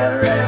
generation.